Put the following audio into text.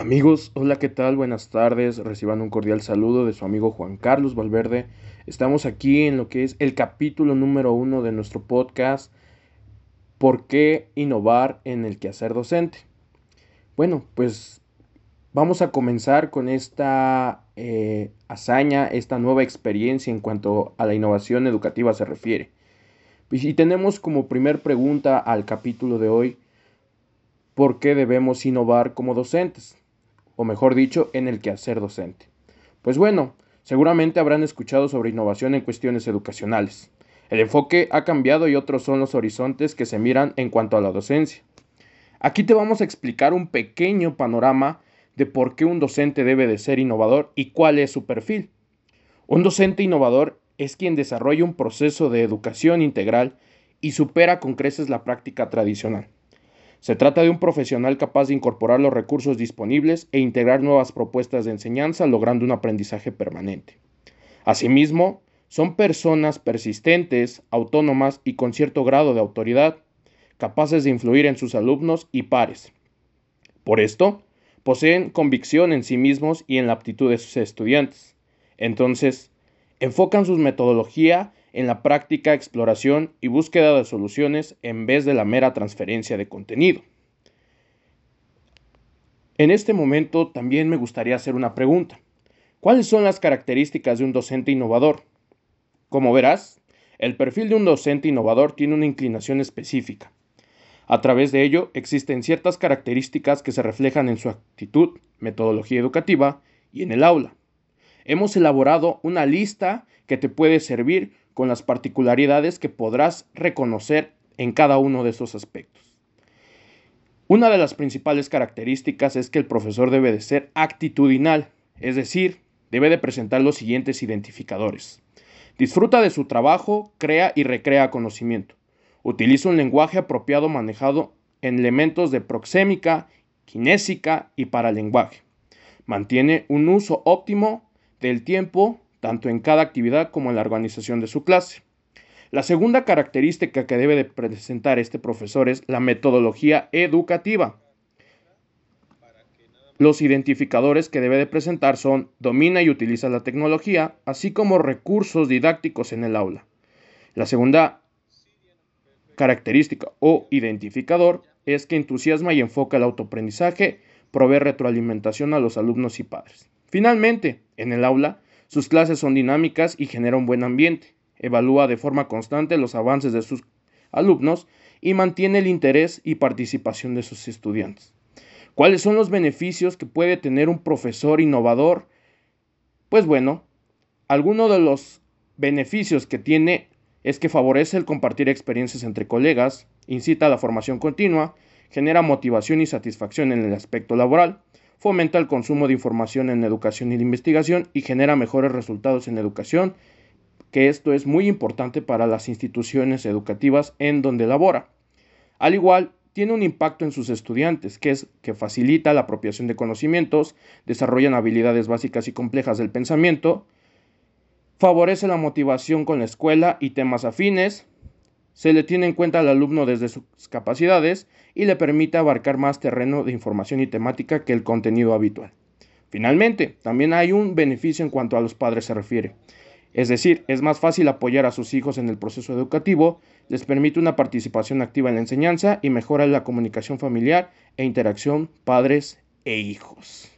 Amigos, hola, ¿qué tal? Buenas tardes. Reciban un cordial saludo de su amigo Juan Carlos Valverde. Estamos aquí en lo que es el capítulo número uno de nuestro podcast, ¿Por qué innovar en el quehacer docente? Bueno, pues vamos a comenzar con esta eh, hazaña, esta nueva experiencia en cuanto a la innovación educativa se refiere. Y tenemos como primer pregunta al capítulo de hoy, ¿por qué debemos innovar como docentes? O mejor dicho, en el quehacer docente. Pues bueno, seguramente habrán escuchado sobre innovación en cuestiones educacionales. El enfoque ha cambiado y otros son los horizontes que se miran en cuanto a la docencia. Aquí te vamos a explicar un pequeño panorama de por qué un docente debe de ser innovador y cuál es su perfil. Un docente innovador es quien desarrolla un proceso de educación integral y supera con creces la práctica tradicional. Se trata de un profesional capaz de incorporar los recursos disponibles e integrar nuevas propuestas de enseñanza logrando un aprendizaje permanente. Asimismo, son personas persistentes, autónomas y con cierto grado de autoridad, capaces de influir en sus alumnos y pares. Por esto, poseen convicción en sí mismos y en la aptitud de sus estudiantes. Entonces, enfocan su metodología en la práctica, exploración y búsqueda de soluciones en vez de la mera transferencia de contenido. En este momento también me gustaría hacer una pregunta. ¿Cuáles son las características de un docente innovador? Como verás, el perfil de un docente innovador tiene una inclinación específica. A través de ello existen ciertas características que se reflejan en su actitud, metodología educativa y en el aula. Hemos elaborado una lista que te puede servir con las particularidades que podrás reconocer en cada uno de esos aspectos. Una de las principales características es que el profesor debe de ser actitudinal, es decir, debe de presentar los siguientes identificadores. Disfruta de su trabajo, crea y recrea conocimiento. Utiliza un lenguaje apropiado manejado en elementos de proxémica, kinésica y paralenguaje. Mantiene un uso óptimo del tiempo tanto en cada actividad como en la organización de su clase. La segunda característica que debe de presentar este profesor es la metodología educativa. Los identificadores que debe de presentar son domina y utiliza la tecnología, así como recursos didácticos en el aula. La segunda característica o identificador es que entusiasma y enfoca el autoaprendizaje, provee retroalimentación a los alumnos y padres. Finalmente, en el aula, sus clases son dinámicas y genera un buen ambiente. Evalúa de forma constante los avances de sus alumnos y mantiene el interés y participación de sus estudiantes. ¿Cuáles son los beneficios que puede tener un profesor innovador? Pues bueno, alguno de los beneficios que tiene es que favorece el compartir experiencias entre colegas, incita a la formación continua, genera motivación y satisfacción en el aspecto laboral, fomenta el consumo de información en educación y investigación y genera mejores resultados en educación, que esto es muy importante para las instituciones educativas en donde labora. Al igual, tiene un impacto en sus estudiantes, que es que facilita la apropiación de conocimientos, desarrollan habilidades básicas y complejas del pensamiento, favorece la motivación con la escuela y temas afines, se le tiene en cuenta al alumno desde sus capacidades y le permite abarcar más terreno de información y temática que el contenido habitual. Finalmente, también hay un beneficio en cuanto a los padres se refiere. Es decir, es más fácil apoyar a sus hijos en el proceso educativo, les permite una participación activa en la enseñanza y mejora la comunicación familiar e interacción padres e hijos.